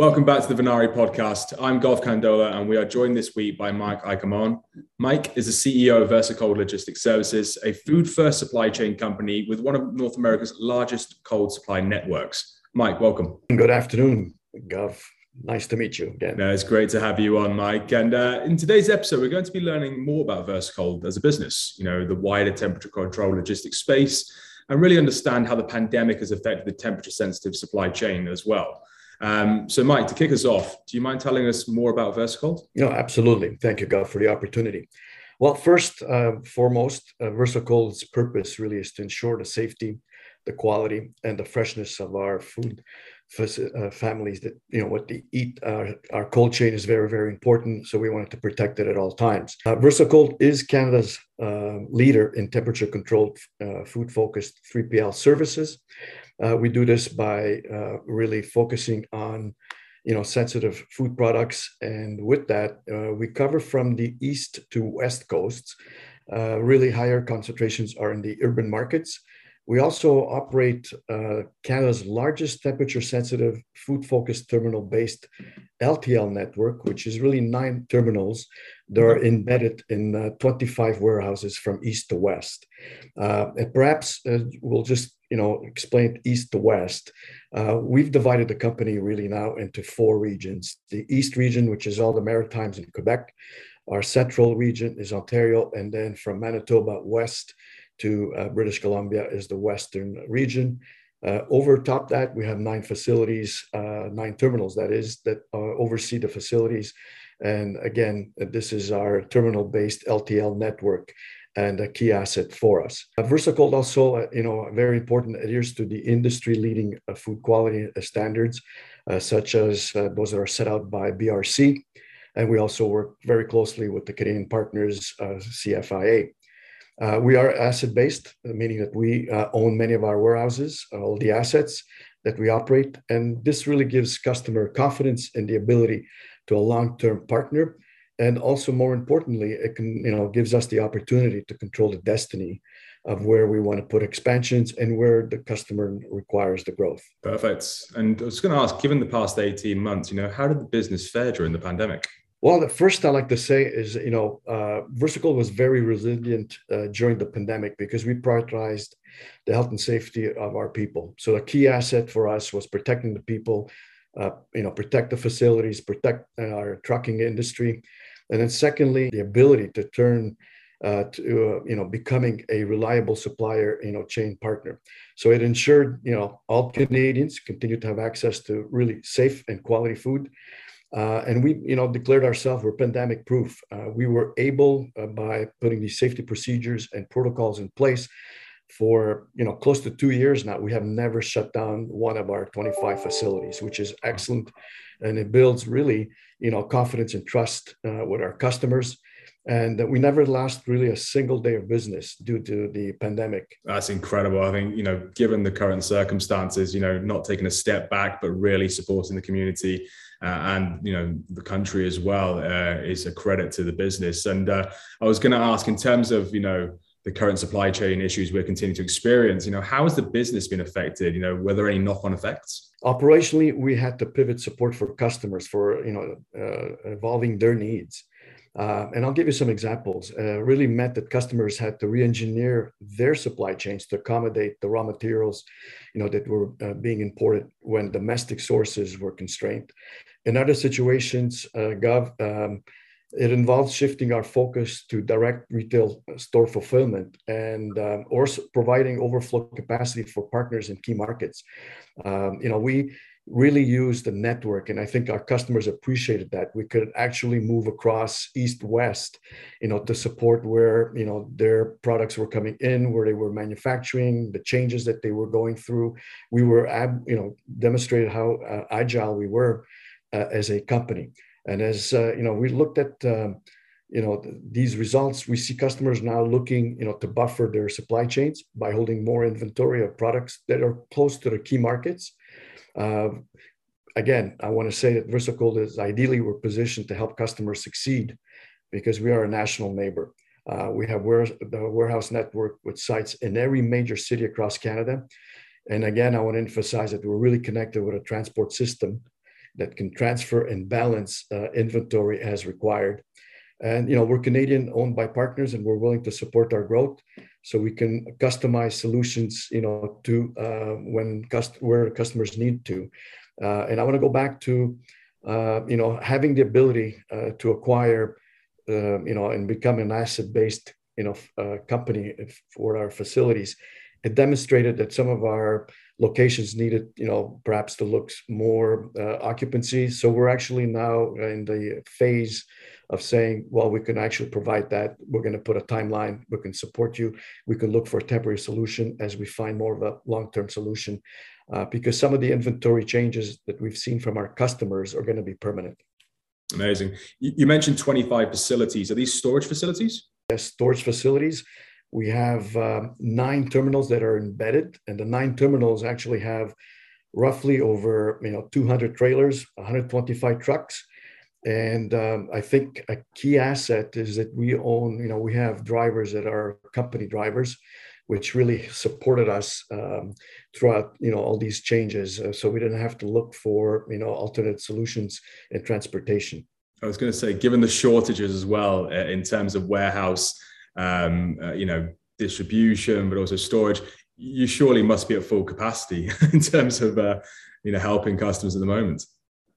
Welcome back to the Venari podcast. I'm Gov Kandola, and we are joined this week by Mike Arcamone. Mike is the CEO of VersaCold Logistics Services, a food first supply chain company with one of North America's largest cold supply networks. Mike, welcome. Good afternoon, Gov. Nice to meet you again. No, it's great to have you on, Mike. And uh, in today's episode, we're going to be learning more about VersaCold as a business, you know, the wider temperature control logistics space, and really understand how the pandemic has affected the temperature sensitive supply chain as well. Um, so, Mike, to kick us off, do you mind telling us more about VersaCold? No, absolutely. Thank you, Gov, for the opportunity. Well, first, uh, foremost, uh, VersaCold's purpose really is to ensure the safety, the quality, and the freshness of our food uh, families that you know what they eat. Uh, our cold chain is very very important, so we wanted to protect it at all times. Uh, VersaCold is Canada's uh, leader in temperature controlled uh, food focused 3PL services. Uh, we do this by really focusing on you know sensitive food products, and with that we cover from the east to west coasts. really higher concentrations are in the urban markets we also operate uh, Canada's largest temperature sensitive food focused terminal based LTL network, which is really nine terminals that are embedded in uh, 25 warehouses from east to west. Uh, and perhaps uh, we'll just you know explain east to west. Uh, we've divided the company really now into four regions. The east region, which is all the Maritimes in Quebec. Our central region is Ontario, and then from Manitoba west to uh, British Columbia is the western region. Uh, over top that, we have nine facilities, uh, nine terminals, that is, that uh, oversee the facilities. And again, this is our terminal-based LTL network and a key asset for us. Uh, VersaCold also, uh, you know, very important, adheres to the industry-leading uh, food quality standards, such as those that are set out by BRC. And we also work very closely with the Canadian partners, CFIA. Uh, we are asset based, meaning that we uh, own many of our warehouses, all the assets that we operate. And this really gives customer confidence and the ability to a long term partner. And also, more importantly, it can, you know, gives us the opportunity to control the destiny of where we want to put expansions and where the customer requires the growth. Perfect. And I was going to ask, given the past 18 months, you know, how did the business fare during the pandemic? Well, the first I like to say is, you know, uh, VersaCold was very resilient uh, during the pandemic because we prioritized the health and safety of our people. So a key asset for us was protecting the people, uh, you know, protect the facilities, protect uh, our trucking industry, and then secondly, the ability to turn uh, to uh, you know becoming a reliable supplier, you know, chain partner. So it ensured, you know, all Canadians continue to have access to really safe and quality food. Uh, and we, you know, declared ourselves we're pandemic proof. Uh, we were able, uh, by putting these safety procedures and protocols in place, for you know close to two years now, we have never shut down one of our 25 facilities, which is excellent, and it builds really, you know, confidence and trust uh, with our customers. And we never lost really a single day of business due to the pandemic. That's incredible. I think you know given the current circumstances you know not taking a step back but really supporting the community and you know the country as well uh, is a credit to the business. And uh, i was going to ask in terms of you know the current supply chain issues we're continuing to experience you know how has the business been affected? You know were there any knock-on effects? Operationally we had to pivot support for customers for you know uh, evolving their needs uh, and I'll give you some examples. Uh, really meant that customers had to re-engineer their supply chains to accommodate the raw materials, you know, that were uh, being imported when domestic sources were constrained. In other situations, uh, Gov, um, it involves shifting our focus to direct retail store fulfillment and um, or providing overflow capacity for partners in key markets. Um, you know, we really use the network and i think our customers appreciated that. We could actually move across east west you know to support where you know their products were coming in where they were manufacturing the changes that they were going through. We were you know demonstrated how uh, agile we were uh, as a company. And as uh, you know we looked at um, you know these results we see customers now looking you know to buffer their supply chains by holding more inventory of products that are close to the key markets uh, again, I want to say that VersaCold is ideally we're positioned to help customers succeed because we are a national neighbor. Uh, we have ware- the warehouse network with sites in every major city across Canada. And again, I want to emphasize that we're really connected with a transport system that can transfer and balance uh, inventory as required. And you know, we're Canadian owned by partners, and we're willing to support our growth, so we can customize solutions, you know, to uh, when cust- where customers need to. Uh, and I want to go back to, uh, you know, having the ability uh, to acquire, uh, you know, and become an asset-based, you know, company for our facilities. It demonstrated that some of our locations needed, you know, perhaps to look more occupancy. So we're actually now in the phase of saying, well, we can actually provide that. We're going to put a timeline. We can support you. We can look for a temporary solution as we find more of a long-term solution, uh, because some of the inventory changes that we've seen from our customers are going to be permanent. Amazing. You mentioned 25 facilities. Are these storage facilities? Yes, storage facilities. We have um, nine terminals that are embedded, and the nine terminals actually have roughly over you know 200 trailers, 125 trucks, and um, I think a key asset is that we own, you know, we have drivers that are company drivers, which really supported us um, throughout, you know, all these changes. Uh, so we didn't have to look for, you know, alternate solutions in transportation. I was going to say, given the shortages as well uh, in terms of warehouse, um, uh, you know, distribution, but also storage, you surely must be at full capacity in terms of, uh, you know, helping customers at the moment.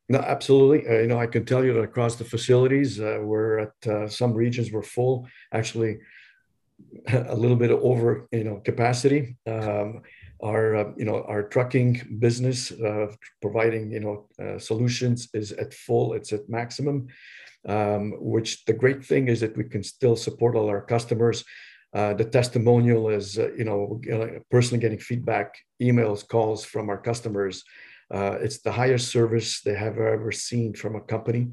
No, absolutely. Uh, you know, I can tell you that across the facilities, uh, we're at uh, some regions we're full, actually a little bit over, you know, capacity. Um, our, uh, you know, our trucking business, uh, providing, you know, uh, solutions is at full. It's at maximum. Um, which the great thing is that we can still support all our customers. the testimonial is, you know, personally getting feedback, emails, calls from our customers uh, it's the highest service they have ever seen from a company.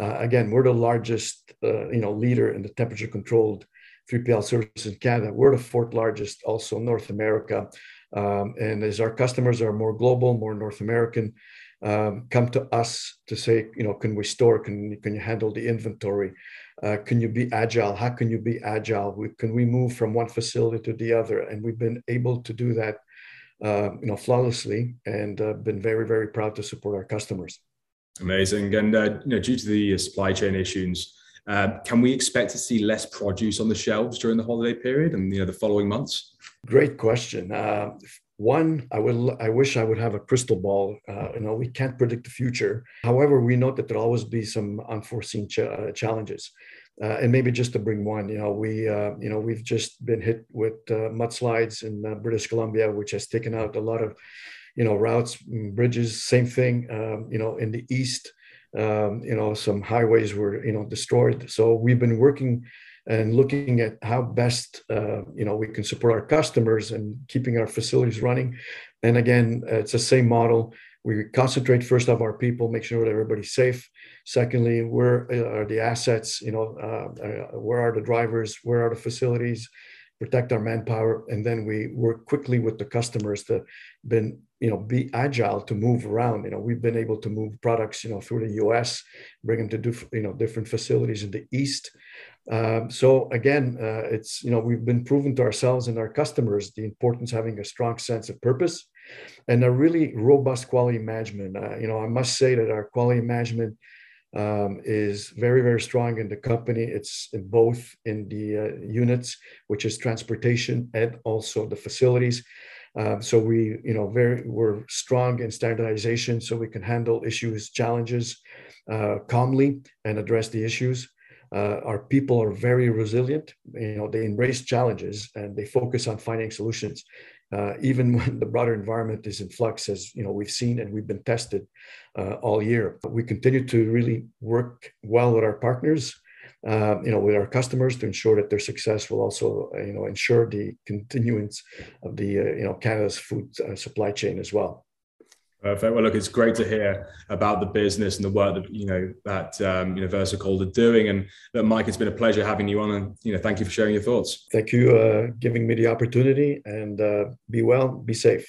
Uh, again, we're the largest, uh, you know, leader in the temperature controlled 3PL services in Canada. We're the fourth largest, also North America. Um, and as our customers are more global, more North American, um, come to us to say, you know, can we store? Can can you handle the inventory? Uh, can you be agile? How can you be agile? We, can we move from one facility to the other? And we've been able to do that uh, you know, flawlessly, and uh, been very, very proud to support our customers. Amazing. And uh, you know, due to the supply chain issues, uh, can we expect to see less produce on the shelves during the holiday period and you know the following months? Great question. Uh, one, I would, I wish I would have a crystal ball. Uh, you know, we can't predict the future. However, we know that there'll always be some unforeseen ch- challenges. Uh, and maybe just to bring one, you know, we, uh, you know, we've just been hit with uh, mudslides in uh, British Columbia, which has taken out a lot of, you know, routes, mm, bridges. Same thing, um, you know, in the east, um, you know, some highways were, you know, destroyed. So we've been working and looking at how best, uh, you know, we can support our customers and keeping our facilities running. And again, it's the same model we concentrate first of our people, make sure that everybody's safe. Secondly, where are the assets? You know, uh, uh, where are the drivers? Where are the facilities? Protect our manpower, and then we work quickly with the customers to been you know be agile to move around. You know, we've been able to move products you know through the U.S., bring them to do you know different facilities in the East. Um, so again, uh, it's you know we've been proven to ourselves and our customers the importance of having a strong sense of purpose and a really robust quality management. Uh, you know, I must say that our quality management um, is very, very strong in the company. It's in both in the uh, units, which is transportation, and also the facilities. Um, so we, you know, very we're strong in standardization, so we can handle issues, challenges uh, calmly and address the issues. Uh, our people are very resilient. You know, they embrace challenges and they focus on finding solutions uh, even when the broader environment is in flux, as you know we've seen and we've been tested uh, all year. We continue to really work well with our partners, uh, you know, with our customers to ensure that their success will also, you know, ensure the continuance of the, uh, you know, Canada's food uh, supply chain as well. Perfect. Well, look, it's great to hear about the business and the work that you know that um, you know VersaCold are doing. And that, Mike, it's been a pleasure having you on, and you know, thank you for sharing your thoughts. Thank you, uh, giving me the opportunity, and uh, be well, be safe.